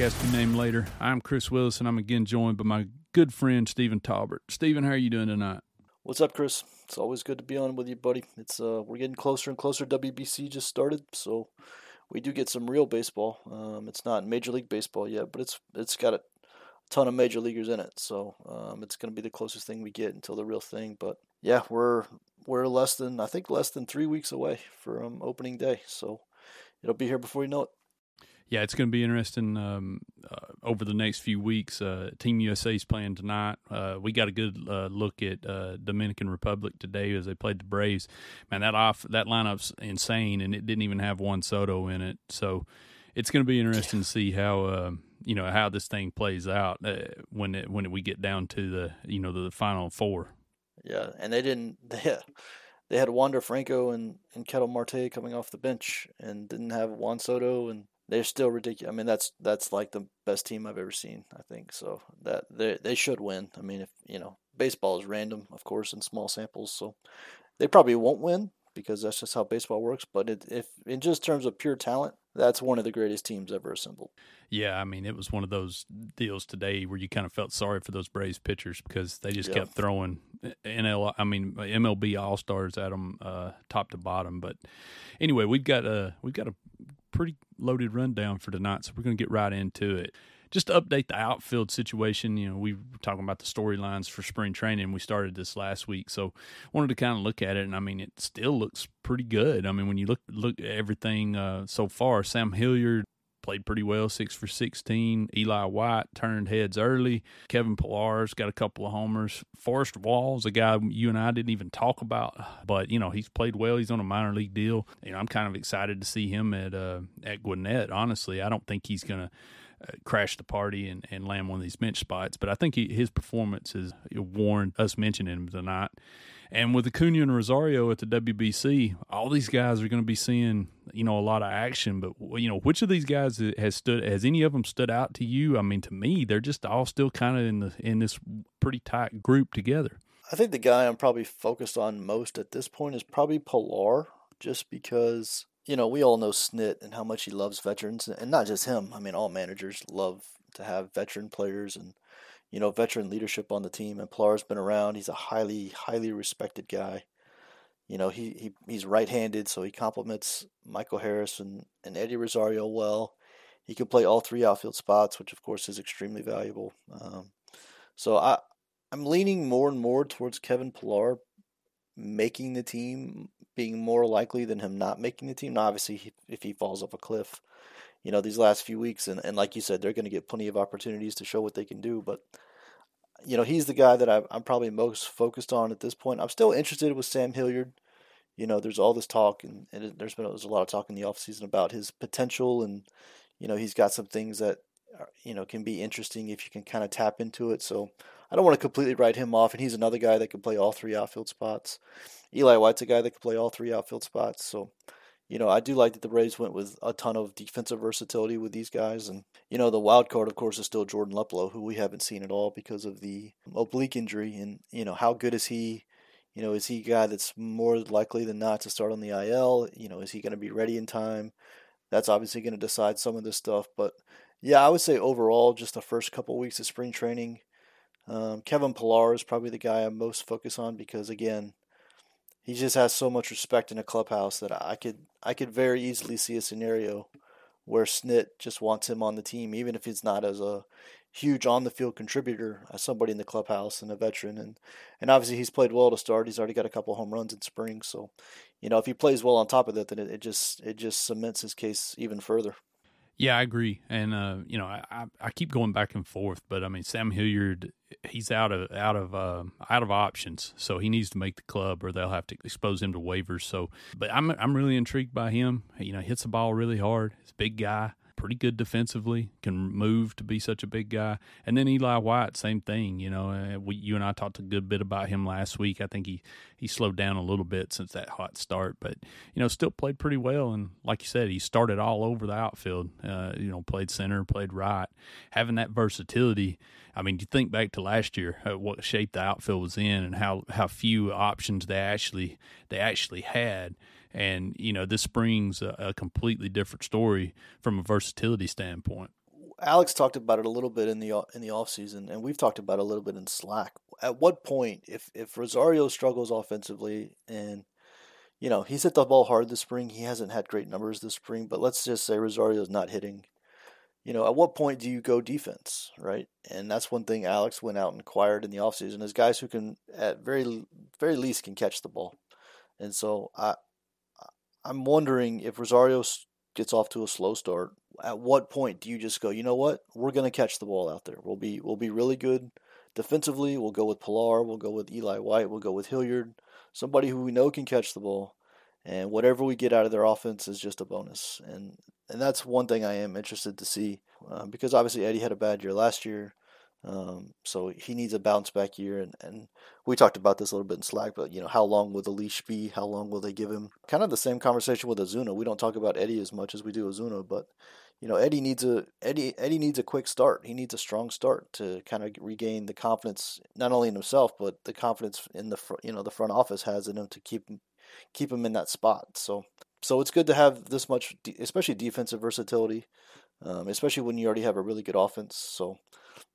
podcast to name later. I'm Kris Willis and I'm again joined by my good friend Stephen Talbert. Stephen, how are you doing tonight? What's up, Kris? It's always good to be on with you, buddy. It's uh, we're getting closer and closer. WBC just started, so we do get some real baseball. Um, it's not Major League Baseball yet, but it's it's got a ton of major leaguers in it, so um, it's going to be the closest thing we get until the real thing. But yeah, we're we're less than I think less than three weeks away from opening day, so it'll be here before you know it. Yeah, it's going to be interesting um, uh, over the next few weeks. Uh, Team USA is playing tonight. Uh, we got a good uh, look at uh, Dominican Republic today as they played the Braves. Man, that off that lineup's insane, and it didn't even have Juan Soto in it. So it's going to be interesting to see how uh, you know how this thing plays out uh, when it, when we get down to the you know the final four. Yeah, and they didn't. They, they had Wander Franco and and Ketel Marte coming off the bench, and didn't have Juan Soto, and they're still ridiculous. I mean, that's that's like the best team I've ever seen. I think so. That they they should win. I mean, if you know, baseball is random, of course, in small samples, so they probably won't win because that's just how baseball works. But it, if in just terms of pure talent, that's one of the greatest teams ever assembled. Yeah, I mean, it was one of those deals today where you kind of felt sorry for those Braves pitchers because they just Yeah. kept throwing NL, I mean MLB All Stars at them, uh, top to bottom. But anyway, we've got a we've got a pretty loaded rundown for tonight, so we're going to get right into it. Just to update the outfield situation, you know, we were talking about the storylines for spring training. We started this last week, so wanted to kind of look at it, and I mean, it still looks pretty good. I mean, when you look look at everything uh, so far, Sam Hilliard played pretty well, six for 16. Eli White turned heads early. Kevin Pillar's got a couple of homers. Forrest Walls, a guy you and I didn't even talk about, but you know he's played well. He's on a minor league deal. You know I'm kind of excited to see him at uh, at Gwinnett. Honestly, I don't think he's gonna. Uh, crash the party and, and land one of these bench spots, but I think he, his performance has warned us mentioning him tonight. And with Acuna and Rosario at the WBC, all these guys are going to be seeing, you know, a lot of action. But you know, which of these guys has stood? Has any of them stood out to you? I mean, to me, they're just all still kind of in the in this pretty tight group together. I think the guy I'm probably focused on most at this point is probably Pillar, just because you know we all know Snit and how much he loves veterans, and not just him. I mean, all managers love to have veteran players and you know veteran leadership on the team. And Pillar's been around. He's a highly highly respected guy. You know, he, he he's right-handed, so he complements Michael Harris and, and Eddie Rosario well. He can play all three outfield spots, which of course is extremely valuable. Um, so I I'm leaning more and more towards Kevin Pillar making the team being more likely than him not making the team. Now, obviously, if he falls off a cliff, you know, these last few weeks, and, and like you said, they're going to get plenty of opportunities to show what they can do. But, you know, he's the guy that I, I'm probably most focused on at this point. I'm still interested with Sam Hilliard. You know, there's all this talk, and, and there's been there's a lot of talk in the offseason about his potential, and, you know, he's got some things that, you know, can be interesting if you can kind of tap into it. So, I don't want to completely write him off, and he's another guy that can play all three outfield spots. Eli White's a guy that can play all three outfield spots. So, you know, I do like that the Braves went with a ton of defensive versatility with these guys. And, you know, the wild card, of course, is still Jordan Luplow, who we haven't seen at all because of the oblique injury. And, you know, how good is he? You know, is he a guy that's more likely than not to start on the IL? You know, is he going to be ready in time? That's obviously going to decide some of this stuff. But, yeah, I would say overall, just the first couple weeks of spring training, Um, Kevin Pillar is probably the guy I'm most focused on because again, he just has so much respect in a clubhouse that I could I could very easily see a scenario where Snit just wants him on the team, even if he's not as a huge on the field contributor as somebody in the clubhouse and a veteran and and obviously he's played well to start. He's already got a couple home runs in spring, so you know if he plays well on top of that, then it, it just it just cements his case even further. Yeah, I agree, and uh, you know, I, I keep going back and forth, but I mean, Sam Hilliard, he's out of out of uh, out of options, so he needs to make the club, or they'll have to expose him to waivers. So, but I'm I'm really intrigued by him. You know, hits the ball really hard. He's a big guy pretty good defensively, can move to be such a big guy. And then Eli White, same thing. You know, uh, we, you and I talked a good bit about him last week. I think he he slowed down a little bit since that hot start, but you know, still played pretty well. And like you said, he started all over the outfield. Uh, you know, played center, played right, having that versatility. I mean, you think back to last year, uh, what shape the outfield was in, and how how few options they actually they actually had and you know this brings a, a completely different story from a versatility standpoint. Alex talked about it a little bit in the in the off season, and we've talked about it a little bit in Slack. At what point, if if Rosario struggles offensively, and you know he's hit the ball hard this spring, he hasn't had great numbers this spring, but let's just say Rosario's not hitting. You know, at what point do you go defense, right? And that's one thing Alex went out and acquired in the offseason is guys who can, at very very least, can catch the ball. And so I I'm wondering if Rosario gets off to a slow start, at what point do you just go, you know what, we're going to catch the ball out there. We'll be we'll be really good defensively. We'll go with Pillar. We'll go with Eli White. We'll go with Hilliard, somebody who we know can catch the ball, and whatever we get out of their offense is just a bonus. And and that's one thing I am interested to see uh, because obviously Eddie had a bad year last year. Um, so he needs a bounce back year, and, and we talked about this a little bit in Slack. But you know, how long will the leash be? How long will they give him? Kind of the same conversation with Ozuna. We don't talk about Eddie as much as we do Ozuna, but you know, Eddie needs a Eddie Eddie needs a quick start. He needs a strong start to kind of regain the confidence not only in himself but the confidence in the fr- you know the front office has in him to keep keep him in that spot. So so it's good to have this much, especially defensive versatility, um, especially when you already have a really good offense. So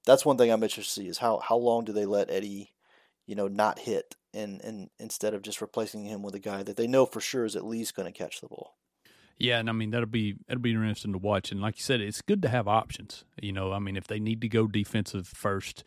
that's one thing I'm interested to see is how how long do they let Eddie, you know, not hit and and instead of just replacing him with a guy that they know for sure is at least going to catch the ball. Yeah, and I mean that'll be that'll be interesting to watch. And like you said, it's good to have options. You know, I mean if they need to go defensive first,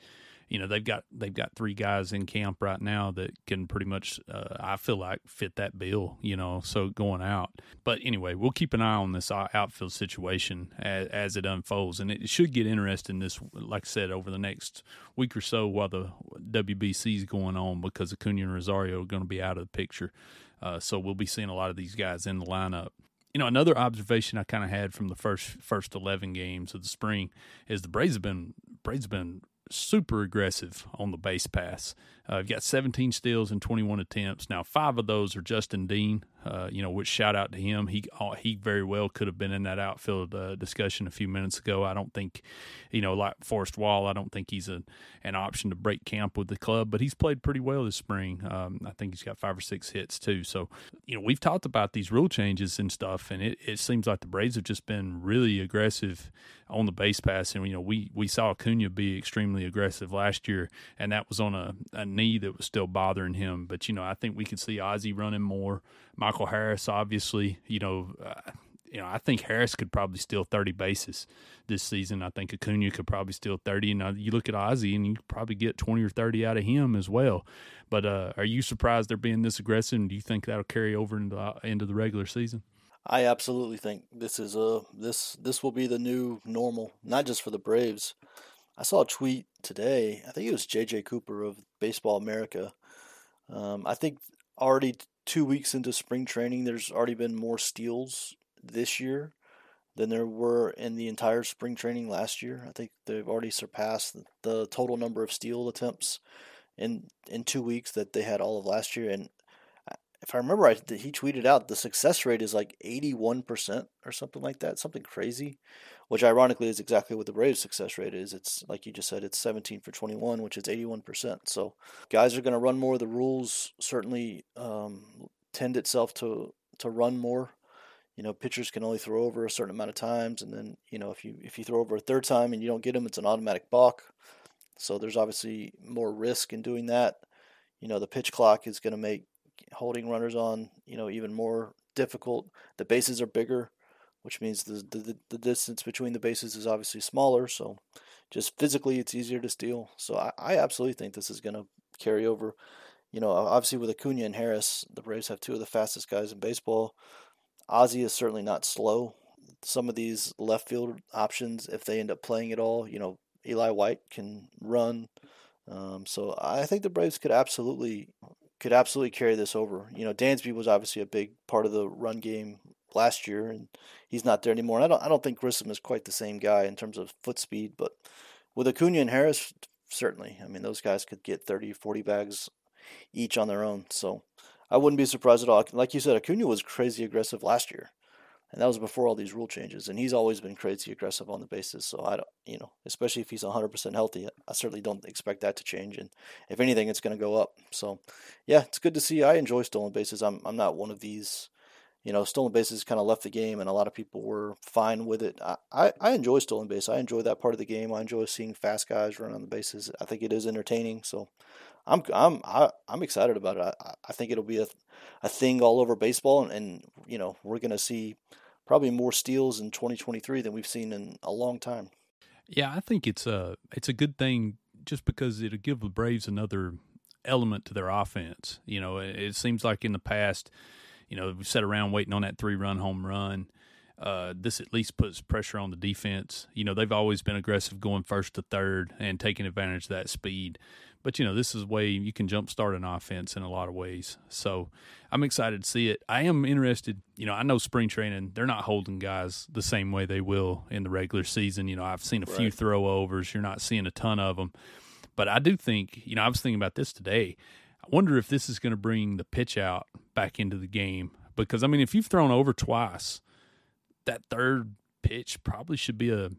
you know they've got they've got three guys in camp right now that can pretty much uh, I feel like fit that bill. You know, so going out. But anyway, we'll keep an eye on this outfield situation as, as it unfolds, and it should get interesting. This, like I said, over the next week or so while the WBC is going on, because Acuna and Rosario are going to be out of the picture. Uh, so we'll be seeing a lot of these guys in the lineup you know, another observation I kind of had from the first first eleven games of the spring is the Braves have been Braves have been super aggressive on the base pass. Uh, have got 17 steals and 21 attempts. Now, five of those are Justin Dean, uh, you know, which shout out to him. He uh, he very well could have been in that outfield uh, discussion a few minutes ago. I don't think, you know, like Forrest Wall, I don't think he's a, an option to break camp with the club, but he's played pretty well this spring. Um, I think he's got five or six hits too. So, you know, we've talked about these rule changes and stuff, and it, it seems like the Braves have just been really aggressive on the base pass. And, you know, we, we saw Acuna be extremely aggressive last year, and that was on a, a knee that was still bothering him. But you know, I think we could see Ozzie running more. Michael Harris, obviously, you know. Uh, you know, I think Harris could probably steal 30 bases this season. I think Acuna could probably steal 30. And uh, you look at Ozzie and you probably get 20 or 30 out of him as well. But uh, are you surprised they're being this aggressive? And do you think that'll carry over into, into the regular season? I absolutely think this is a this this will be the new normal, not just for the Braves, I saw a tweet today. I think it was JJ Cooper of Baseball America. Um, I think already two weeks into spring training, there's already been more steals this year than there were in the entire spring training last year. I think they've already surpassed the total number of steal attempts in in two weeks that they had all of last year. And if I remember right, he tweeted out the success rate is like 81% or something like that, something crazy which ironically is exactly what the Braves' success rate is. It's like you just said, it's 17 for 21, which is 81%. So guys are going to run more. The rules certainly um, tend itself to to run more. You know, pitchers can only throw over a certain amount of times, and then you know if you if you throw over a third time and you don't get them, it's an automatic balk. So there's obviously more risk in doing that. You know, the pitch clock is going to make holding runners on, you know, even more difficult. The bases are bigger, which means the, the, the distance between the bases is obviously smaller. So just physically, it's easier to steal. So I, I absolutely think this is going to carry over. You know, obviously with Acuna and Harris, the Braves have two of the fastest guys in baseball. Ozzie is certainly not slow. Some of these left field options, if they end up playing at all, you know, Eli White can run. Um, so I think the Braves could absolutely could absolutely carry this over. You know, Dansby was obviously a big part of the run game last year, and he's not there anymore. And I don't I don't think Grissom is quite the same guy in terms of foot speed, but with Acuna and Harris, certainly. I mean, those guys could get 30, 40 bags each on their own. So I wouldn't be surprised at all. Like you said, Acuna was crazy aggressive last year, and that was before all these rule changes. And he's always been crazy aggressive on the bases. So I don't, you know, especially if he's 100% healthy, I certainly don't expect that to change. And if anything, it's going to go up. So yeah, it's good to see. I enjoy stolen bases. I'm I'm not one of these. You know, stolen bases kind of left the game, and a lot of people were fine with it. I, I, enjoy stolen base. I enjoy that part of the game. I enjoy seeing fast guys run on the bases. I think it is entertaining. So I'm I'm I, am i am excited about it. I, I think it'll be a a thing all over baseball, and, and you know we're going to see probably more steals in 2023 than we've seen in a long time. Yeah, I think it's a it's a good thing just because it'll give the Braves another element to their offense. You know, it, it seems like in the past, you know, we sat around waiting on that three run home run. Uh, this at least puts pressure on the defense. You know, they've always been aggressive going first to third and taking advantage of that speed. But you know, this is a way you can jumpstart an offense in a lot of ways. So I'm excited to see it. I am interested. You know, I know spring training they're not holding guys the same way they will in the regular season. You know, I've seen a right. few throwovers. You're not seeing a ton of them, but I do think. You know, I was thinking about this today. I wonder if this is going to bring the pitch out back into the game because I mean, if you've thrown over twice, that third pitch probably should be a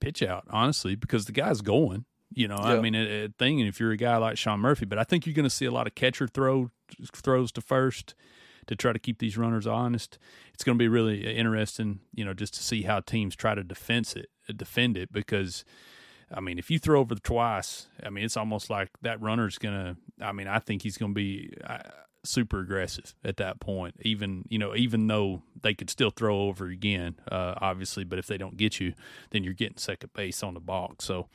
pitch out, honestly, because the guy's going. You know, yeah. I mean, a, a thing. And if you're a guy like Sean Murphy, but I think you're going to see a lot of catcher throw throws to first to try to keep these runners honest. It's going to be really interesting, you know, just to see how teams try to defense it, defend it, because. I mean, if you throw over twice, I mean, it's almost like that runner's gonna. I mean, I think he's gonna be super aggressive at that point. Even you know, even though they could still throw over again, uh, obviously. But if they don't get you, then you're getting second base on the balk. So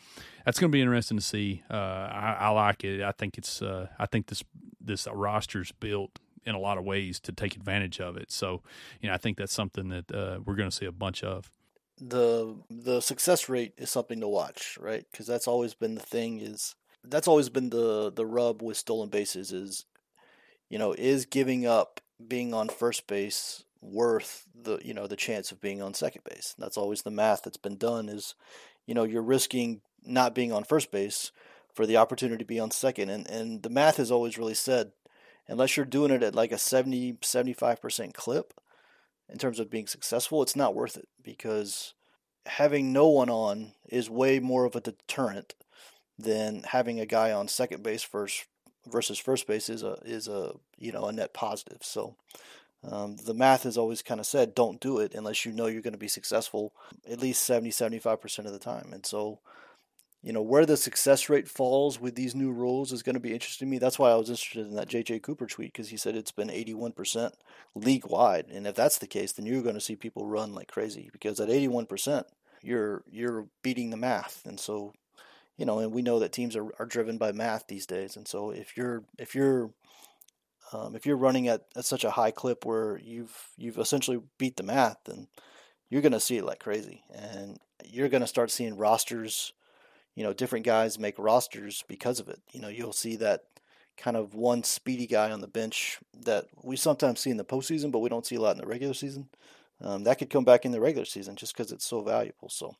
that's to be interesting to see. Uh, I, I, like it. I think it's. Uh, I think this this roster's built in a lot of ways to take advantage of it. So you know, I think that's something that uh, we're to see a bunch of. The the success rate is something to watch, right? Because that's always been the thing. Is that's always been the the rub with stolen bases is you know, is giving up being on first base worth the you know the chance of being on second base? That's always the math that's been done. Is you know you're risking not being on first base for the opportunity to be on second, and and the math has always really said unless you're doing it at like a 70 75% clip in terms of being successful, it's not worth it because having no one on is way more of a deterrent than having a guy on second base first versus first base is a is a you know a net positive. So um, the math has always kind of said don't do it unless you know you're going to be successful at least 70 75% of the time. And so you know where the success rate falls with these new rules is going to be interesting to me. That's why I was interested in that JJ Cooper tweet because he said it's been 81% league wide, and if that's the case, then you're going to see people run like crazy because at 81% you're you're beating the math, and so you know, and we know that teams are, are driven by math these days. And so if you're if you're um, if you're running at, at such a high clip where you've you've essentially beat the math, then you're going to see it like crazy, and you're going to start seeing rosters. You know, different guys make rosters because of it. You know, you'll see that kind of one speedy guy on the bench that we sometimes see in the postseason, but we don't see a lot in the regular season um, that could come back in the regular season just because it's so valuable. So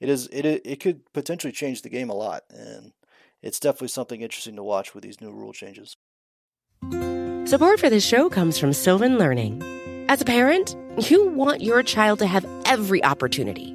it is it it could potentially change the game a lot, and it's definitely something interesting to watch with these new rule changes. Support for this show comes from Sylvan Learning. As a parent, you want your child to have every opportunity,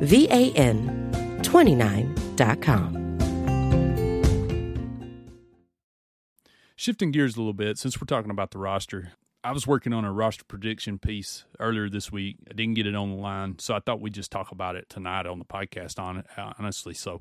V A N 29.com. Shifting gears a little bit, since we're talking about the roster, I was working on a roster prediction piece earlier this week. I didn't get it on the line, so I thought we'd just talk about it tonight on the podcast. On honestly, so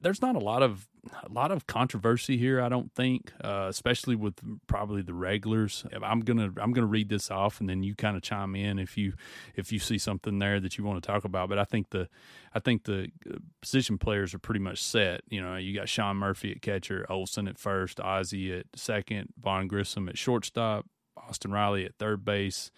there's not a lot of a lot of controversy here. I don't think, uh, especially with probably the regulars. I'm gonna I'm gonna read this off, and then you kind of chime in if you if you see something there that you want to talk about. But I think the I think the uh, position players are pretty much set. You know, you got Sean Murphy at catcher, Olson at first, Ozzie at second, Vaughn Grissom at shortstop, Austin Riley at third base,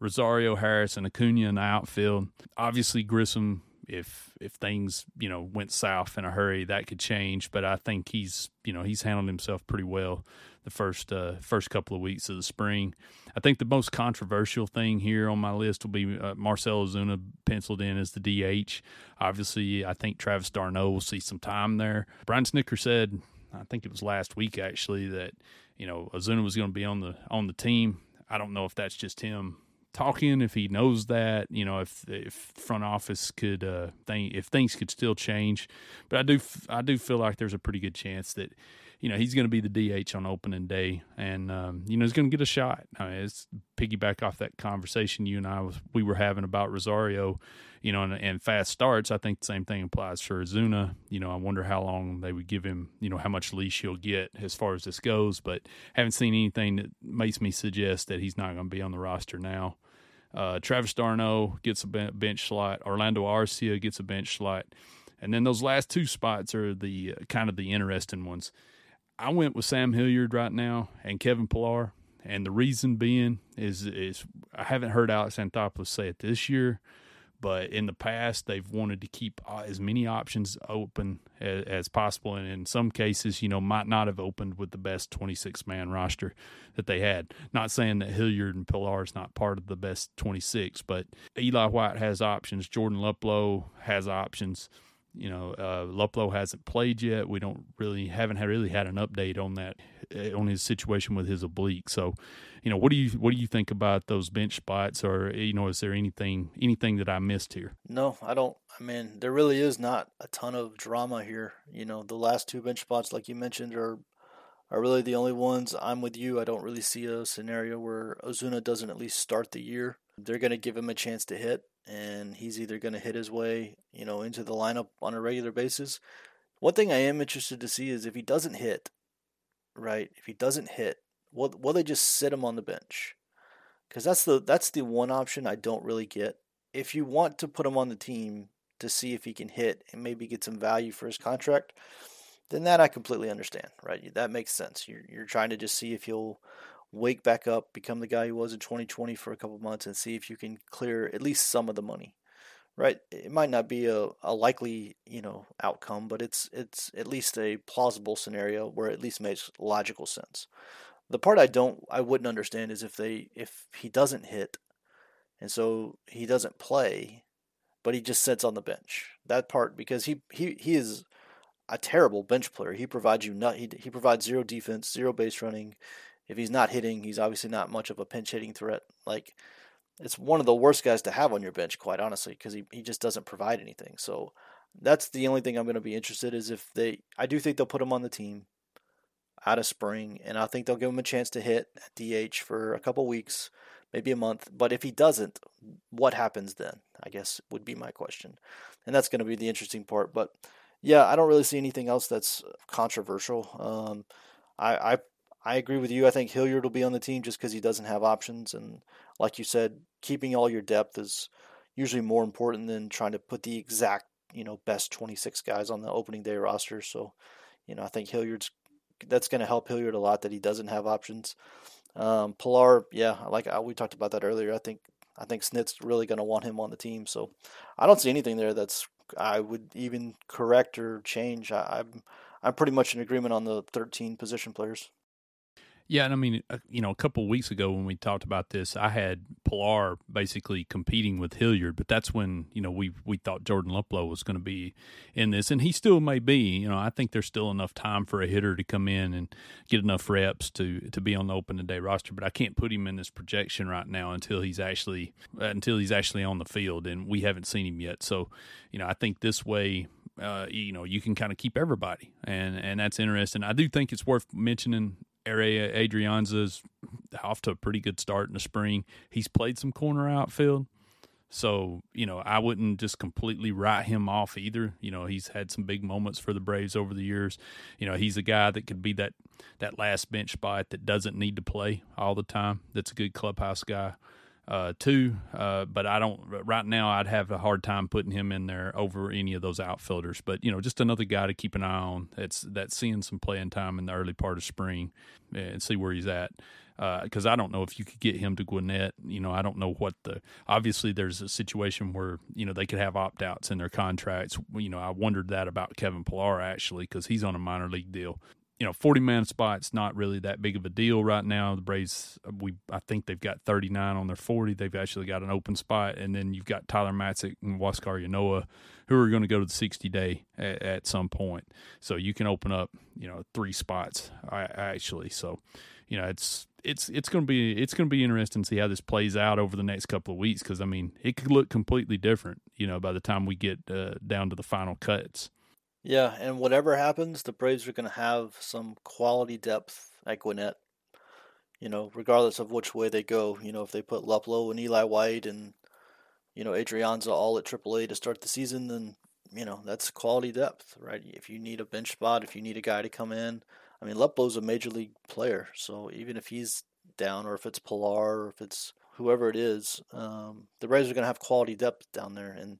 Rosario Harris and Acuna in the outfield. Obviously, Grissom if if things you know went south in a hurry, that could change. But I think he's you know he's handled himself pretty well the first uh, first couple of weeks of the spring. I think the most controversial thing here on my list will be uh, Marcell Ozuna penciled in as the DH. Obviously, I think Travis d'Arnaud will see some time there. Brian Snitker said, I think it was last week actually, that you know Ozuna was going to be on the on the team. I don't know if that's just him talking if he knows that you know if if front office could uh think if things could still change. But i do i do feel like there's a pretty good chance that you know he's going to be the dh on opening day. And um, you know he's going to get a shot. I mean, it's piggyback off that conversation you and i was we were having about rosario you know and, and fast starts. I think the same thing applies for Ozuna. you know i wonder how long they would give him you know how much leash he'll get as far as this goes. But haven't seen anything that makes me suggest that he's not going to be on the roster now uh, Travis d'Arnaud gets a bench slot. Orlando Arcia gets a bench slot. And then those last two spots are the uh, kind of the interesting ones. I went with Sam Hilliard right now and Kevin Pillar. And the reason being is is I haven't heard Alex Anthopoulos say it this year, but in the past they've wanted to keep uh, as many options open as, as, possible. And in some cases you know might not have opened with the best 26 man roster that they had. Not saying that hilliard and pillar is not part of the best 26 but eli white has options. Jordan luplow has options you know, uh, Luplow hasn't played yet. We don't really haven't really had an update on that eh, on his situation with his oblique. So, you know, what do you what do you think about those bench spots, or you know, is there anything anything that I missed here? No, I don't. I mean, there really is not a ton of drama here. You know, the last two bench spots, like you mentioned, are are really the only ones. I'm with you. I don't really see a scenario where Ozuna doesn't at least start the year. They're going to give him a chance to hit and he's either going to hit his way, you know, into the lineup on a regular basis. One thing I am interested to see is if he doesn't hit, right? If he doesn't hit, will will they just sit him on the bench? Because that's the that's the one option I don't really get. If you want to put him on the team to see if he can hit and maybe get some value for his contract, then that I completely understand, right? That makes sense. You're you're trying to just see if he'll wake back up, become the guy he was in 2020 for a couple months, and see if you can clear at least some of the money. Right? It might not be a, a likely you know outcome, but it's it's at least a plausible scenario where it at least makes logical sense. The part I don't I wouldn't understand is if they if he doesn't hit, and so he doesn't play, but he just sits on the bench. That part because he he he is a terrible bench player. He provides you not he, he provides zero defense, zero base running if he's not hitting, he's obviously not much of a pinch hitting threat. Like it's one of the worst guys to have on your bench, quite honestly, because he, he just doesn't provide anything. So that's the only thing I'm going to be interested is if they. I do think they'll put him on the team out of spring, and I think they'll give him a chance to hit at DH for a couple weeks, maybe a month. But if he doesn't, what happens then? I guess would be my question, and that's going to be the interesting part. But yeah, I don't really see anything else that's controversial. Um, I, I I agree with you. I think Hilliard will be on the team just because he doesn't have options, and like you said, keeping all your depth is usually more important than trying to put the exact you know best 26 guys on the opening day roster. So you know, I think Hilliard's that's going to help Hilliard a lot that he doesn't have options. Um, Pillar, yeah, like uh, we talked about that earlier. I think I think Snit's really going to want him on the team. So I don't see anything there that's I would even correct or change. I, I'm I'm pretty much in agreement on the 13 position players. Yeah, and I mean, uh, you know, a couple weeks ago when we talked about this, I had Pillar basically competing with Hilliard, but that's when you know we we thought Jordan Luplow was going to be in this, and he still may be. You know, I think there's still enough time for a hitter to come in and get enough reps to to be on the open day roster, but I can't put him in this projection right now until he's actually uh, until he's actually on the field, and we haven't seen him yet. So, you know, I think this way uh, you know you can kind of keep everybody, and and that's interesting. I do think it's worth mentioning. Adrianza's off to a pretty good start in the spring. He's played some corner outfield. So, you know, I wouldn't just completely write him off either. You know, he's had some big moments for the Braves over the years. You know, he's a guy that could be that that last bench spot that doesn't need to play all the time. That's a good clubhouse guy uh, too. Uh, but I don't right now. I'd have a hard time putting him in there over any of those outfielders. But you know, just another guy to keep an eye on. That's that's seeing some playing time in the early part of spring and see where he's at. Because uh, I don't know if you could get him to Gwinnett. You know, I don't know what the. Obviously, there's a situation where you know they could have opt outs in their contracts. You know, I wondered that about Kevin Pillar actually because he's on a minor league deal you know, 40 man spot's not really that big of a deal right now. The Braves, we I think they've got 39 on their 40. They've actually got an open spot, and then you've got Tyler Matzek and Huascar Ynoa, who are going to go to the 60 day at, at, some point. So you can open up, you know, three spots actually. So, you know, it's it's it's going to be it's going to be interesting to see how this plays out over the next couple of weeks because I mean it could look completely different, you know, by the time we get uh, down to the final cuts. Yeah, and whatever happens, the Braves are going to have some quality depth at Gwinnett. You know, regardless of which way they go. You know, if they put Luplow and Eli White and you know Adrianza all at AAA to start the season, then you know that's quality depth, right? If you need a bench spot, if you need a guy to come in, I mean Luplow's a major league player, so even if he's down or if it's Pillar or if it's whoever it is, um, the Braves are going to have quality depth down there, and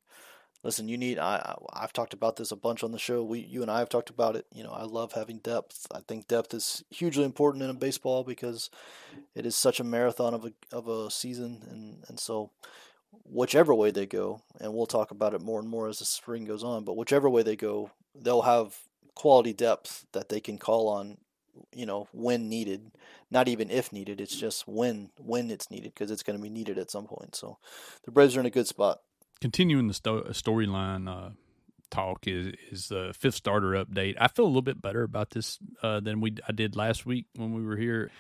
listen, you need. I I've talked about this a bunch on the show. We you and I have talked about it. You know, I love having depth. I think depth is hugely important in a baseball because it is such a marathon of a of a season, and and so whichever way they go, and we'll talk about it more and more as the spring goes on. But whichever way they go, they'll have quality depth that they can call on. You know, when needed, not even if needed. It's just when when it's needed because it's going to be needed at some point. So, the Braves are in a good spot continuing the sto- storyline uh, talk is is the fifth starter update. I feel a little bit better about this uh, than we I did last week when we were here.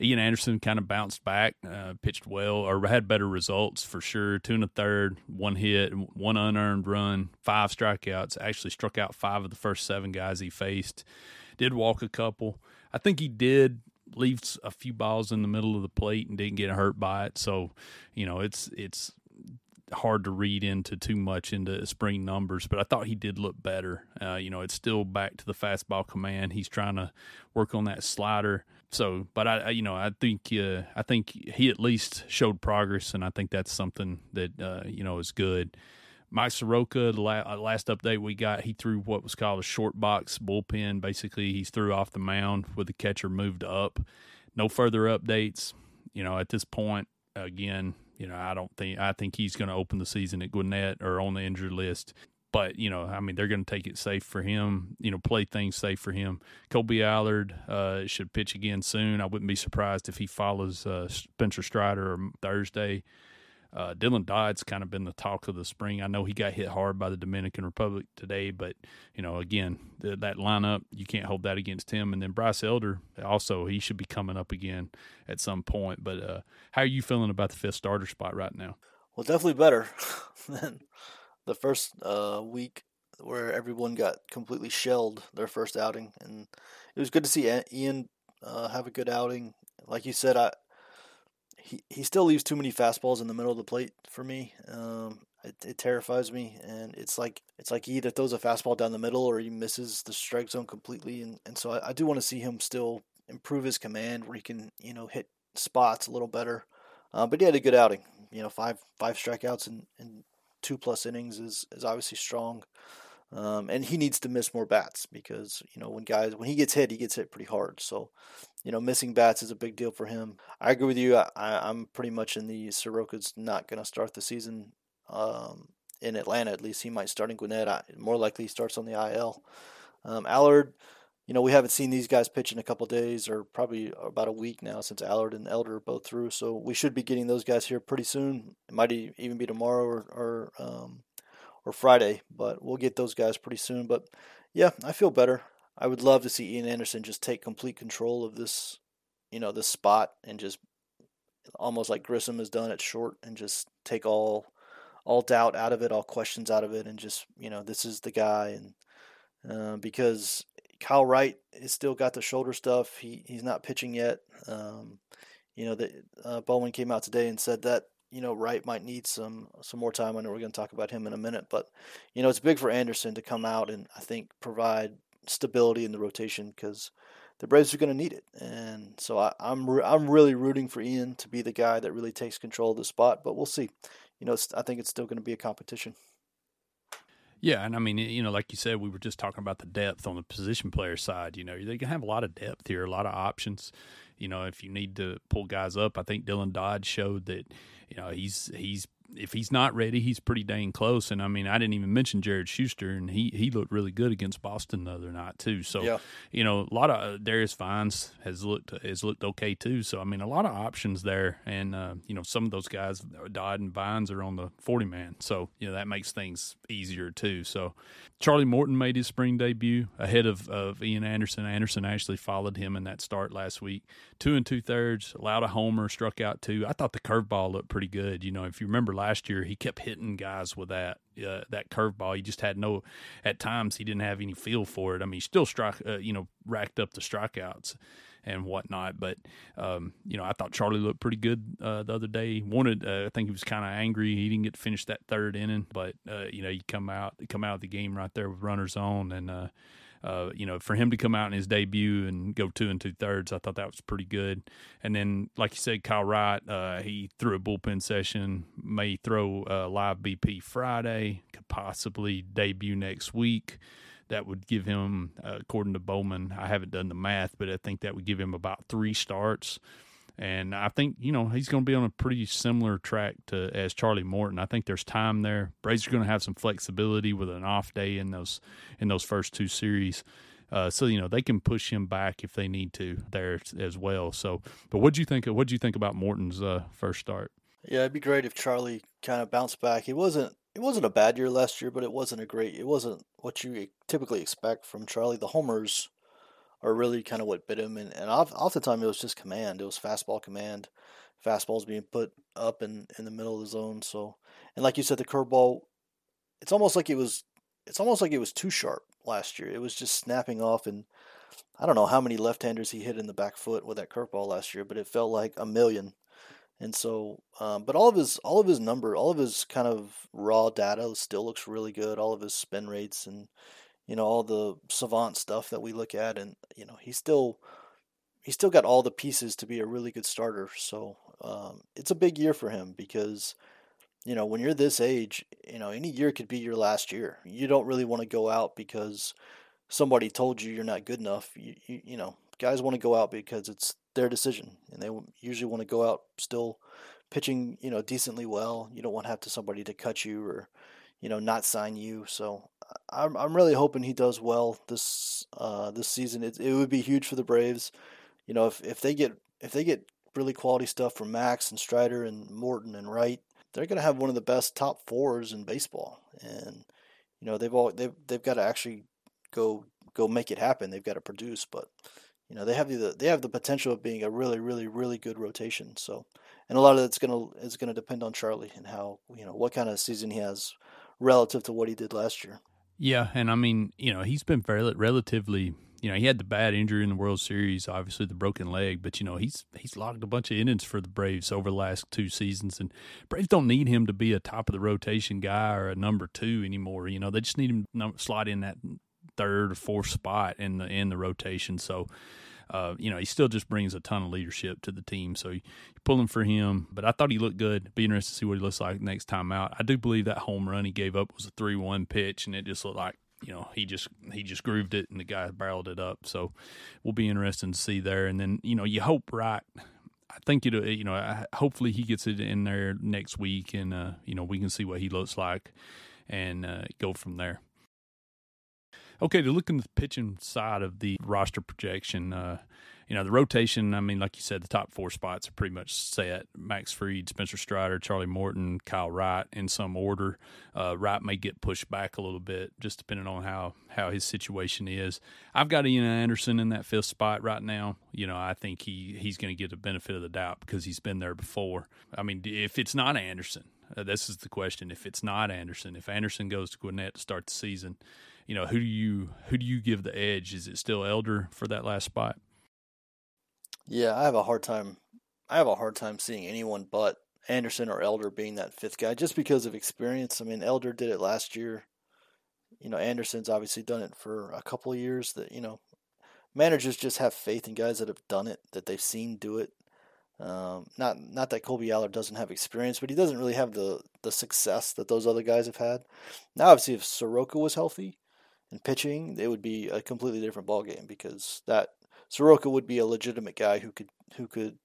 Ian Anderson kind of bounced back, uh, pitched well, or had better results for sure. Two and a third, one hit, one unearned run, five strikeouts. Actually struck out five of the first seven guys he faced. Did walk a couple. I think he did leave a few balls in the middle of the plate and didn't get hurt by it. So, you know, it's it's hard to read into too much into spring numbers, but I thought he did look better. Uh, you know, it's still back to the fastball command. He's trying to work on that slider. So, but I, I you know, I think uh, I think he at least showed progress, and I think that's something that uh, you know is good. Mike Soroka, the uh, last update we got, he threw what was called a short box bullpen. Basically, he's threw off the mound with the catcher moved up. No further updates. You know, at this point, again, you know, I don't think I think he's going to open the season at Gwinnett or on the injured list. But you know, I mean, they're going to take it safe for him. You know, play things safe for him. Kolby Allard uh, should pitch again soon. I wouldn't be surprised if he follows uh, Spencer Strider Thursday. Uh, Dylan Dodd's kind of been the talk of the spring. I know he got hit hard by the Dominican Republic today, but you know, again, the, that lineup you can't hold that against him. And then Bryce Elder also he should be coming up again at some point. But uh, how are you feeling about the fifth starter spot right now? Well, definitely better than the first uh, week where everyone got completely shelled their first outing, and it was good to see Ian uh, have a good outing. Like you said, I he he still leaves too many fastballs in the middle of the plate for me. Um, it, it terrifies me, and it's like it's like he either throws a fastball down the middle or he misses the strike zone completely. And and so I, I do want to see him still improve his command where he can you know hit spots a little better. Uh, but he had a good outing. You know, five five strikeouts and, and two plus innings is is obviously strong. Um, and he needs to miss more bats because you know when guys when he gets hit, he gets hit pretty hard. So, you know, missing bats is a big deal for him. I agree with you. I, I'm pretty much in the Soroka's not going to start the season um, in Atlanta. At least he might start in Gwinnett. I, more likely he starts on the IL. Um, Allard, you know, we haven't seen these guys pitch in a couple days or probably about a week now since Allard and Elder are both through. So we should be getting those guys here pretty soon. It might even be tomorrow or, or um, or Friday, but we'll get those guys pretty soon. But yeah, I feel better. I would love to see Ian Anderson just take complete control of this, you know, this spot and just almost like Grissom has done at short and just take all all doubt out of it, all questions out of it, and just you know this is the guy. And uh, because Kyle Wright has still got the shoulder stuff, he he's not pitching yet. Um, you know that uh, Bowman came out today and said that you know Wright might need some some more time. I know we're going to talk about him in a minute, but you know it's big for Anderson to come out and I think provide stability in the rotation because the Braves are going to need it. And so I, am I'm, I'm really rooting for Ian to be the guy that really takes control of the spot. But we'll see. You know, I think it's still going to be a competition. Yeah, and I mean, you know, like you said, we were just talking about the depth on the position player side. You know, they can have a lot of depth here, a lot of options. You know, if you need to pull guys up, I think Dylan Dodd showed that you know he's he's if he's not ready, he's pretty dang close. And I mean, I didn't even mention Jared Shuster, and he he looked really good against Boston the other night too. So yeah. you know, a lot of uh, Darius Vines has looked has looked okay too. So I mean, a lot of options there, and uh, you know, some of those guys, Dodd and Vines, are on the forty man. So you know that makes things easier too. So Charlie Morton made his spring debut ahead of, of Ian Anderson. Anderson actually followed him in that start last week. Two and two thirds, allowed a homer, struck out two. I thought the curveball looked pretty good. You know, if you remember last year, he kept hitting guys with that uh, that curveball. He just had no. At times, he didn't have any feel for it. I mean, he still struck. Uh, you know, racked up the strikeouts and whatnot. But um, you know, I thought Charlie looked pretty good uh, the other day. He wanted, uh, I think he was kind of angry. He didn't get to finish that third inning, but uh, you know, you come out, come out of the game right there with runners on, and uh, uh, you know, for him to come out in his debut and go two and two thirds, I thought that was pretty good. And then, like you said, Kyle Wright, uh, he threw a bullpen session, may throw a live BP Friday, could possibly debut next week that would give him, uh, according to Bowman, I haven't done the math, but I think that would give him about three starts. And I think you know he's going to be on a pretty similar track to as Charlie Morton. I think there's time there. Are going to have some flexibility with an off day in those in those first two series. Uh, so you know they can push him back if they need to there as well. So, but what do you think? What do you think about Morton's uh, first start? Yeah, it'd be great if Charlie kind of bounced back. He wasn't it wasn't a bad year last year, but it wasn't a great. It wasn't what you typically expect from Charlie. The homers are really kind of what bit him, and and off, off the time it was just command. It was fastball command, fastballs being put up in in the middle of the zone. So, and like you said, the curveball, it's almost like it was. It's almost like it was too sharp last year. It was just snapping off, and I don't know how many left-handers he hit in the back foot with that curveball last year, but it felt like a million and so, um, but all of his all of his number, all of his kind of raw data still looks really good. All of his spin rates and you know all the savant stuff that we look at, and you know he's still he's still got all the pieces to be a really good starter. So um, it's a big year for him because you know when you're this age, you know any year could be your last year. You don't really want to go out because somebody told you you're not good enough. You you, you know guys want to go out because it's their decision, and they usually want to go out still pitching, you know, decently well. You don't want to have to somebody to cut you or, you know, not sign you. So I'm I'm really hoping he does well this uh, this season. It it would be huge for the Braves. You know, if if they get if they get really quality stuff from Max and Strider and Morton and Wright, they're going to have one of the best top fours in baseball. And you know, they've all they've they've got to actually go go make it happen. They've got to produce, but you know they have the they have the potential of being a really really really good rotation. So, and a lot of that's gonna is gonna depend on Charlie and how you know what kind of season he has relative to what he did last year. Yeah, and I mean you know he's been fairly relatively you know he had the bad injury in the World Series, obviously the broken leg, but you know he's he's logged a bunch of innings for the Braves over the last two seasons, and Braves don't need him to be a top of the rotation guy or a number two anymore. You know they just need him to slide in that third or fourth spot in the in the rotation. So uh, you know, he still just brings a ton of leadership to the team. So you're pulling for him. But I thought he looked good. Be interested to see what he looks like next time out. I do believe that home run he gave up was a 3 1 pitch, and it just looked like you know he just he just grooved it and the guy barreled it up. So we'll be interesting to see there. And then you know you hope right. I think it you know hopefully he gets it in there next week and uh, you know we can see what he looks like and uh, go from there. Okay, to look in the pitching side of the roster projection, uh, you know, the rotation, I mean, like you said, the top four spots are pretty much set. Max Fried, Spencer Strider, Charlie Morton, Kyle Wright in some order. Uh, Wright may get pushed back a little bit, just depending on how, how his situation is. I've got Ian Anderson in that fifth spot right now. You know, I think he, he's going to get the benefit of the doubt because he's been there before. I mean, if it's not Anderson, uh, this is the question. If it's not Anderson, if Anderson goes to Gwinnett to start the season, you know, who do you who do you give the edge? Is it still Elder for that last spot? Yeah, I have a hard time. I have a hard time seeing anyone but Anderson or Elder being that fifth guy, just because of experience. I mean, Elder did it last year. You know, Anderson's obviously done it for a couple of years. That you know, managers just have faith in guys that have done it, that they've seen do it. Um, not not that Kolby Allard doesn't have experience, but he doesn't really have the the success that those other guys have had. Now, obviously, if Soroka was healthy and pitching, it would be a completely different ballgame because that Soroka would be a legitimate guy who could who could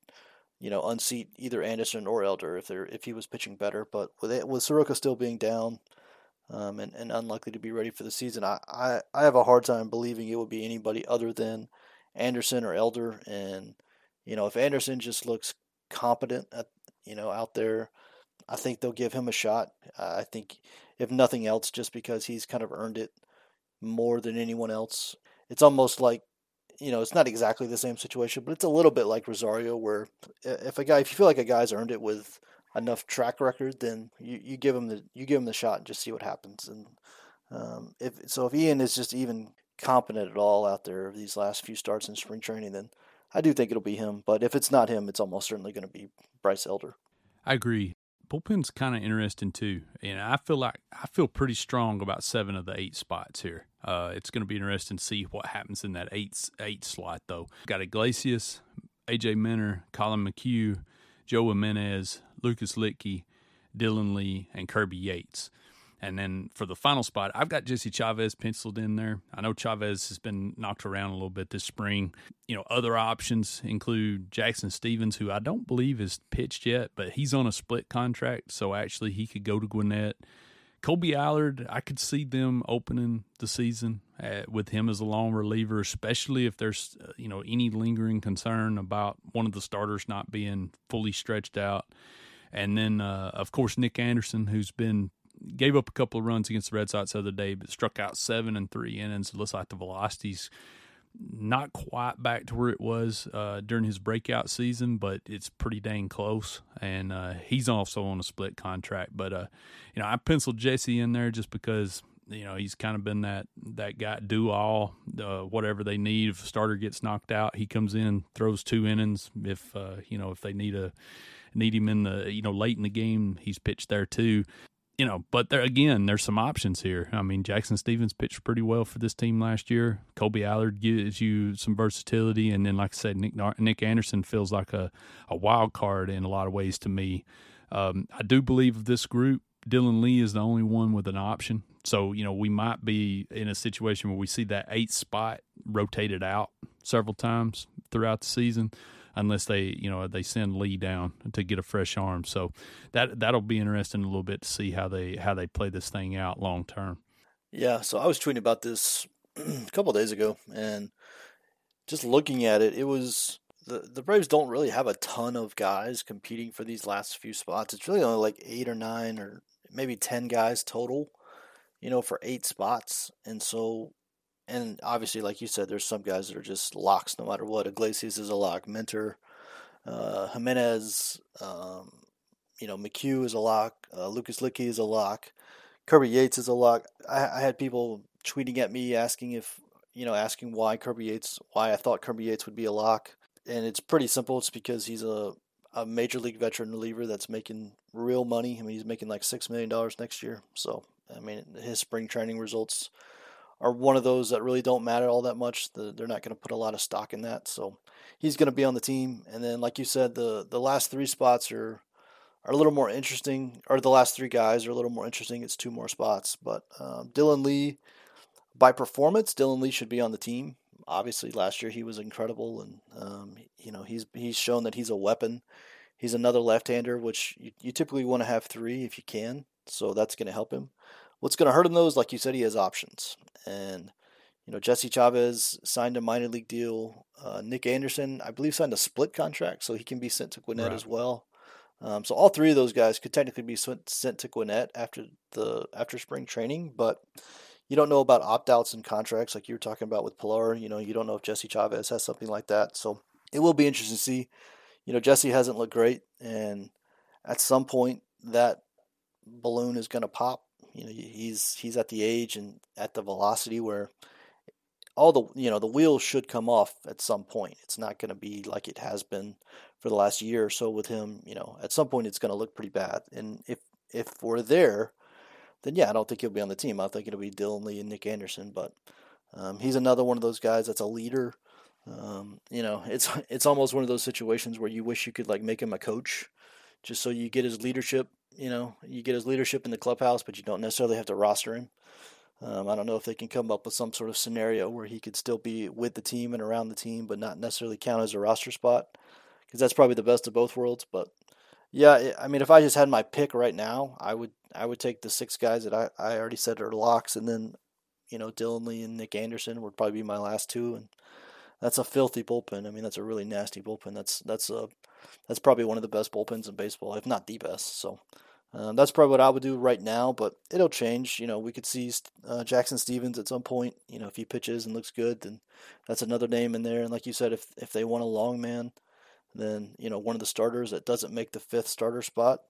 you know unseat either Anderson or Elder if they if he was pitching better. But with it, with Soroka still being down um, and and unlikely to be ready for the season, I, I I have a hard time believing it would be anybody other than Anderson or Elder. And you know if Anderson just looks competent at you know out there. I think they'll give him a shot. I think, if nothing else, just because he's kind of earned it more than anyone else. It's almost like you know, it's not exactly the same situation, but it's a little bit like Rosario, where if a guy, if you feel like a guy's earned it with enough track record, then you, you give him the you give him the shot and just see what happens. And um, if so, if Ian is just even competent at all out there these last few starts in spring training, then I do think it'll be him. But if it's not him, it's almost certainly going to be Bryce Elder. I agree. Bullpen's kind of interesting too, and I feel like I feel pretty strong about seven of the eight spots here. Uh, it's going to be interesting to see what happens in that eight eight slot though. Got Iglesias, AJ Minter, Collin McHugh, Joe Jimenez, Lucas Luetge, Dylan Lee, and Kirby Yates. And then for the final spot, I've got Jesse Chavez penciled in there. I know Chavez has been knocked around a little bit this spring. You know, other options include Jackson Stephens, who I don't believe is pitched yet, but he's on a split contract, so actually he could go to Gwinnett. Kolby Allard, I could see them opening the season at, uh, with him as a long reliever, especially if there's uh, you know any lingering concern about one of the starters not being fully stretched out. And then, uh, of course, Nick Anderson, who's been gave up a couple of runs against the Red Sox the other day, but struck out seven and three innings. It looks like the velocity's not quite back to where it was uh, during his breakout season, but it's pretty dang close. And uh, he's also on a split contract. But uh, you know, I penciled Jesse in there just because you know he's kind of been that that guy do all uh, whatever they need. If a starter gets knocked out, he comes in, throws two innings. If uh, you know if they need a need him in the you know late in the game, he's pitched there too you know, but there again, there's some options here. I mean, Jackson Stephens pitched pretty well for this team last year. Kolby Allard gives you some versatility, and then, like I said, Nick Nick Anderson feels like a, a wild card in a lot of ways to me. Um, I do believe of this group, Dylan Lee is the only one with an option. So you know, we might be in a situation where we see that eighth spot rotated out several times throughout the season unless they you know they send Lee down to get a fresh arm. So that that'll be interesting a little bit to see how they how they play this thing out long term. Yeah, so I was tweeting about this a couple days ago, and just looking at it, it was the the Braves don't really have a ton of guys competing for these last few spots. It's really only like eight or nine or maybe ten guys total, you know, for eight spots, and so and obviously, like you said, there's some guys that are just locks no matter what. Iglesias is a lock. Minter, uh, Jimenez, um, you know, McHugh is a lock. Uh, Lucas Luetge is a lock. Kirby Yates is a lock. I, I, had people tweeting at me asking if, you know, asking why Kirby Yates, why I thought Kirby Yates would be a lock. And it's pretty simple. It's because he's a, a major league veteran reliever that's making real money. I mean, he's making like $6 million next year. So, I mean, his spring training results are one of those that really don't matter all that much. The, they're not going to put a lot of stock in that. So he's going to be on the team. And then, like you said, the the last three spots are are a little more interesting, or the last three guys are a little more interesting. It's two more spots, but um, Dylan Lee, by performance, Dylan Lee should be on the team. Obviously, last year he was incredible, and um, you know he's he's shown that he's a weapon. He's another left-hander, which you, you typically want to have three if you can. So that's going to help him. What's going to hurt him though is, like you said, he has options, and you know Jesse Chavez signed a minor league deal. Uh, Nick Anderson, I believe, signed a split contract, so he can be sent to Gwinnett right. as well. Um, so all three of those guys could technically be sent to Gwinnett after the after spring training, but you don't know about opt outs and contracts like you were talking about with Pillar. You know, you don't know if Jesse Chavez has something like that. So it will be interesting to see. You know, Jesse hasn't looked great, and at some point that balloon is going to pop. You know, he's he's at the age and at the velocity where all the you know the wheels should come off at some point. It's not going to be like it has been for the last year or so with him. You know, at some point it's going to look pretty bad. And if if we're there, then yeah, I don't think he'll be on the team. I think it'll be Dylan Lee and Nick Anderson. But um, he's another one of those guys that's a leader. Um, you know, it's it's almost one of those situations where you wish you could like make him a coach, just so you get his leadership. You know, you get his leadership in the clubhouse, but you don't necessarily have to roster him. Um, I don't know if they can come up with some sort of scenario where he could still be with the team and around the team, but not necessarily count as a roster spot, because that's probably the best of both worlds. But yeah, I mean, if I just had my pick right now, I would I would take the six guys that I, I already said are locks, and then you know Dylan Lee and Nick Anderson would probably be my last two, and that's a filthy bullpen. I mean, that's a really nasty bullpen. That's that's a that's probably one of the best bullpens in baseball, if not the best. So um, that's probably what I would do right now, but it'll change. You know, we could see uh, Jackson Stephens at some point. You know, if he pitches and looks good, then that's another name in there. And like you said, if if they want a long man, then you know one of the starters that doesn't make the fifth starter spot,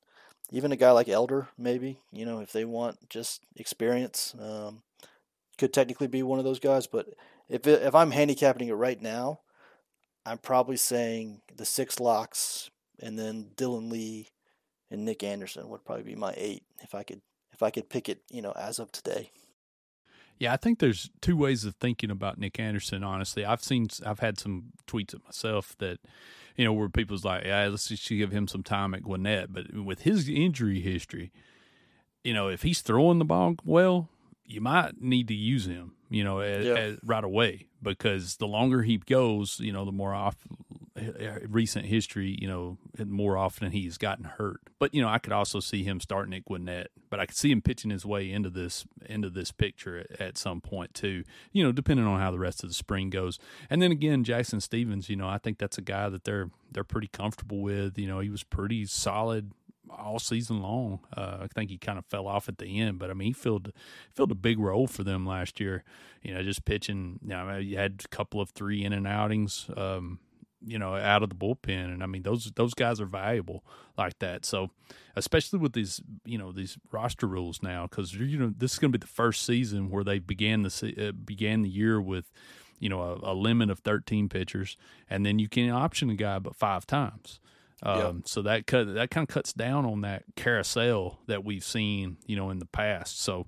even a guy like Elder, maybe you know if they want just experience, um, could technically be one of those guys. But if it, if I'm handicapping it right now, I'm probably saying the six locks and then Dylan Lee and Nick Anderson would probably be my eight if I could if I could pick it you know as of today. Yeah, I think there's two ways of thinking about Nick Anderson. Honestly, I've seen, I've had some tweets of myself that, you know, where people's like, "Yeah, let's just give him some time at Gwinnett." But with his injury history, you know, if he's throwing the ball well, you might need to use him, you know, yeah. right away because the longer he goes, you know, the more off eh, eh, recent history, you know, more often he's gotten hurt. But you know, I could also see him starting at Gwinnett, but I could see him pitching his way into this into this picture at, at some point too. You know, depending on how the rest of the spring goes. And then again, Jackson Stephens, you know, I think that's a guy that they're they're pretty comfortable with. You know, he was pretty solid all season long. Uh, I think he kind of fell off at the end, but I mean, he filled filled a big role for them last year. You know, just pitching. You know, you had a couple of three inning outings. Um, you know, out of the bullpen, and I mean, those those guys are valuable like that. So, especially with these, you know, these roster rules now, because you know, this is going to be the first season where they began the uh, began the year with you know a, a, limit of 13 pitchers and then you can option a guy but five times um, yep. So that cut that kind of cuts down on that carousel that we've seen, you know, in the past. So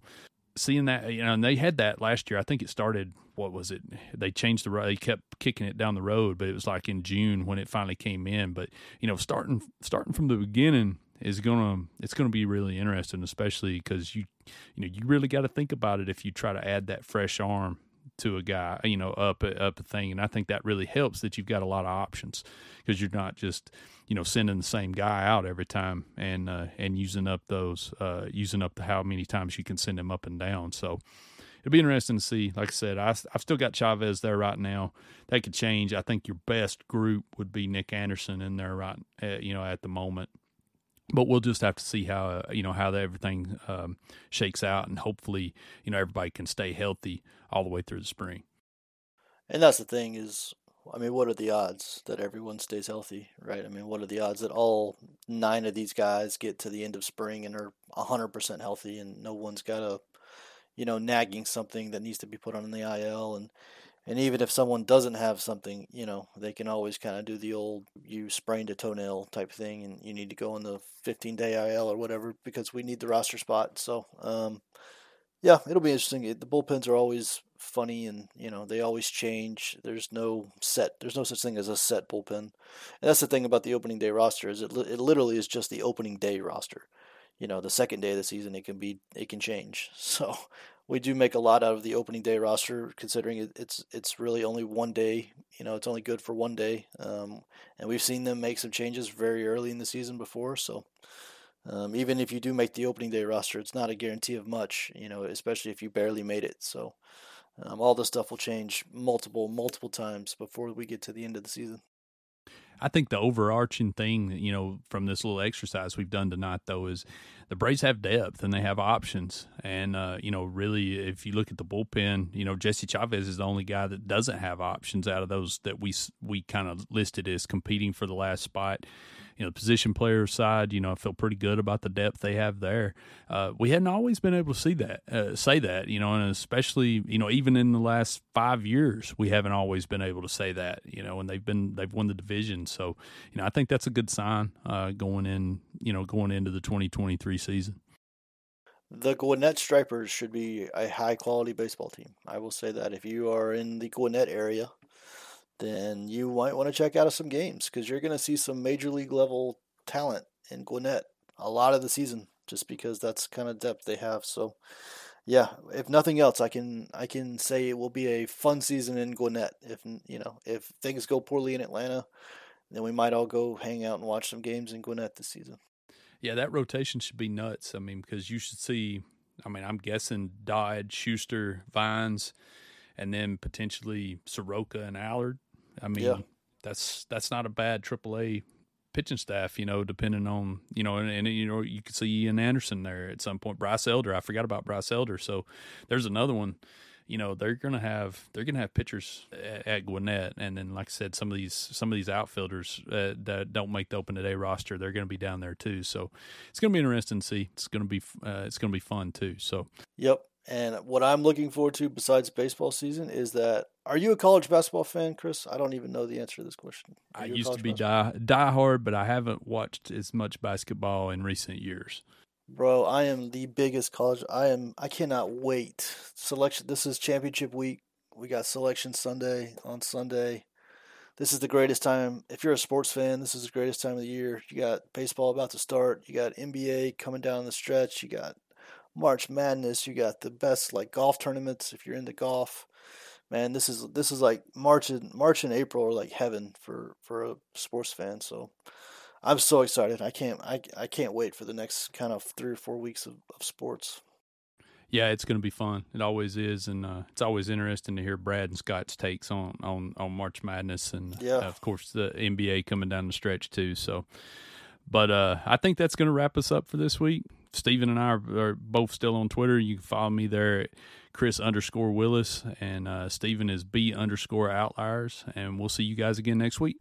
seeing that, you know, and they had that last year. I think it started. What was it? They changed the road. They kept kicking it down the road, but it was like in June when it finally came in. But you know, starting starting from the beginning is gonna it's gonna be really interesting, especially because you you know you really got to think about it if you try to add that fresh arm to a guy, you know, up up a thing, and I think that really helps that you've got a lot of options because you're not just you know sending the same guy out every time and uh, and using up those uh, using up the how many times you can send him up and down. So it'll be interesting to see. Like I said, I, I've still got Chavez there right now. That could change. I think your best group would be Nick Anderson in there right, at, uh, you know, at the moment but we'll just have to see how uh, you know how everything um, shakes out, and hopefully, you know, everybody can stay healthy all the way through the spring. And that's the thing is, I mean, what are the odds that everyone stays healthy, right? I mean, what are the odds that all nine of these guys get to the end of spring and are hundred percent healthy, and no one's got a, you know, nagging something that needs to be put on the IL, and and even if someone doesn't have something, you know, they can always kind of do the old you sprained a toenail type thing and you need to go in the 15 day IL or whatever because we need the roster spot. So, um, yeah, it'll be interesting. The bullpens are always funny and, you know, they always change. There's no set, there's no such thing as a set bullpen. And that's the thing about the opening day roster is it, it literally is just the opening day roster. You know, the second day of the season, it can be, it can change. So we do make a lot out of the opening day roster, considering it, it's it's really only one day. You know, it's only good for one day, um, and we've seen them make some changes very early in the season before. So um, even if you do make the opening day roster, it's not a guarantee of much. You know, especially if you barely made it. So um, all this stuff will change multiple multiple times before we get to the end of the season. I think the overarching thing, you know, from this little exercise we've done tonight, though, is the Braves have depth and they have options. And, uh, you know, really, if you look at the bullpen, you know, Jesse Chavez is the only guy that doesn't have options out of those that we we kind of listed as competing for the last spot you know, position player side, you know, I feel pretty good about the depth they have there. Uh, we hadn't always been able to see that, uh, say that, you know, and especially, you know, even in the last five years, we haven't always been able to say that, you know, and they've been, they've won the division. So, you know, I think that's a good sign uh, going in, you know, going into the 2023 season. The Gwinnett Stripers should be a high quality baseball team. I will say that if you are in the Gwinnett area, then you might want to check out some games because you're going to see some major league level talent in Gwinnett a lot of the season just because that's kind of depth they have. So, yeah, if nothing else, I can I can say it will be a fun season in Gwinnett. If you know if things go poorly in Atlanta, then we might all go hang out and watch some games in Gwinnett this season. Yeah, that rotation should be nuts. I mean, because you should see. I mean, I'm guessing Dodd, Shuster, Vines, and then potentially Soroka and Allard. I mean, yeah. that's that's not a bad AAA pitching staff, you know, depending on, you know, and, and, you know, you could see Ian Anderson there at some point. Bryce Elder, I forgot about Bryce Elder. So there's another one. You know, they're gonna have they're gonna have pitchers at, at Gwinnett, and then like I said, some of these some of these outfielders uh, that don't make the open today roster, they're gonna be down there too. So it's gonna be interesting to see. It's gonna be uh, it's gonna be fun too. So yep, and what I'm looking forward to besides baseball season is that are you a college basketball fan, Kris? I don't even know the answer to this question. I used to be die, die hard, but I haven't watched as much basketball in recent years. Bro, I am the biggest college. I am. I cannot wait. Selection. This is championship week. We got selection Sunday on Sunday. This is the greatest time. If you're a sports fan, this is the greatest time of the year. You got baseball about to start. You got NBA coming down the stretch. You got March Madness. You got the best like golf tournaments if you're into golf. Man, this is this is like March and March and April are like heaven for for a sports fan. So I'm so excited. I can't I I can't wait for the next kind of three or four weeks of, of sports. Yeah, it's going to be fun. It always is, and uh, it's always interesting to hear Brad and Scott's takes on on, on March Madness, and yeah. uh, of course the NBA coming down the stretch too. So, but uh, I think that's going to wrap us up for this week. Stephen and I are, are, both still on Twitter. You can follow me there at Kris underscore Willis, and uh, Stephen is B underscore outliers. And we'll see you guys again next week.